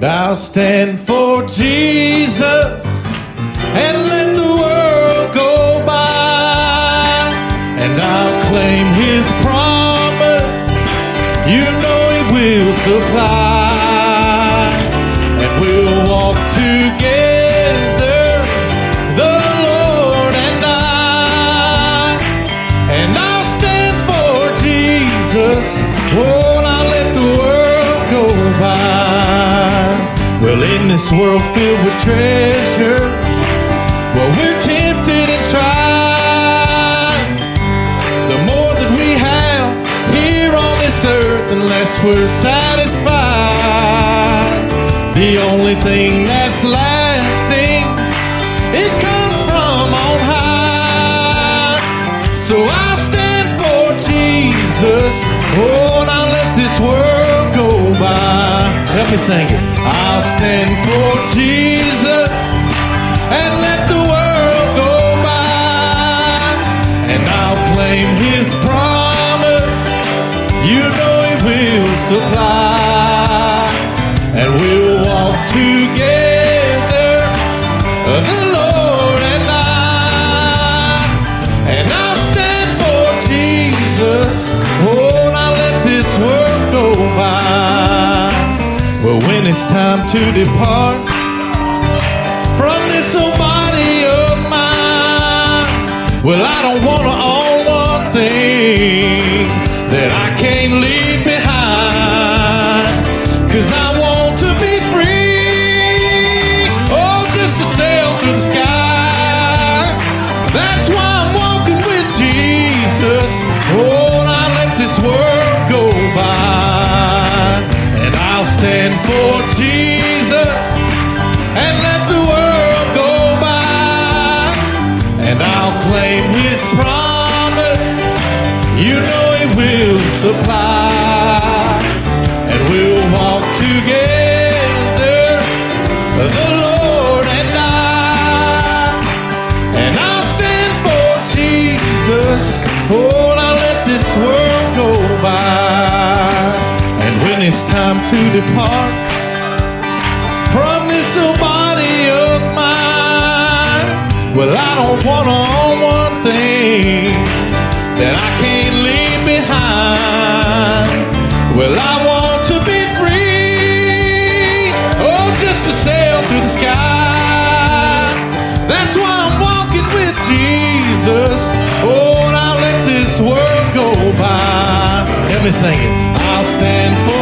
And I'll stand for Jesus and let the world go by. And I'll claim his promise. You know he will supply. Well, in this world filled with treasure, well, we're tempted and tried. The more that we have here on this earth, the less we're satisfied. The only thing Help me sing it. I'll stand for Jesus and let the world go by. And I'll claim his promise. You know he will supply. When it's time to depart from this old body of mine, well, I don't want to own one thing that I can't leave stand for Jesus and let the world go by. And I'll claim his promise. You know he will supply. And we'll walk together, the Lord and I. And I'll stand for Jesus. Oh, now let this world go by. It's time to depart from this old body of mine, well, I don't want to own one thing that I can't leave behind. Well, I want to be free. Oh, just to sail through the sky. That's why I'm walking with Jesus. Oh, and I'll let this world go by. Let me sing it. I'll stand for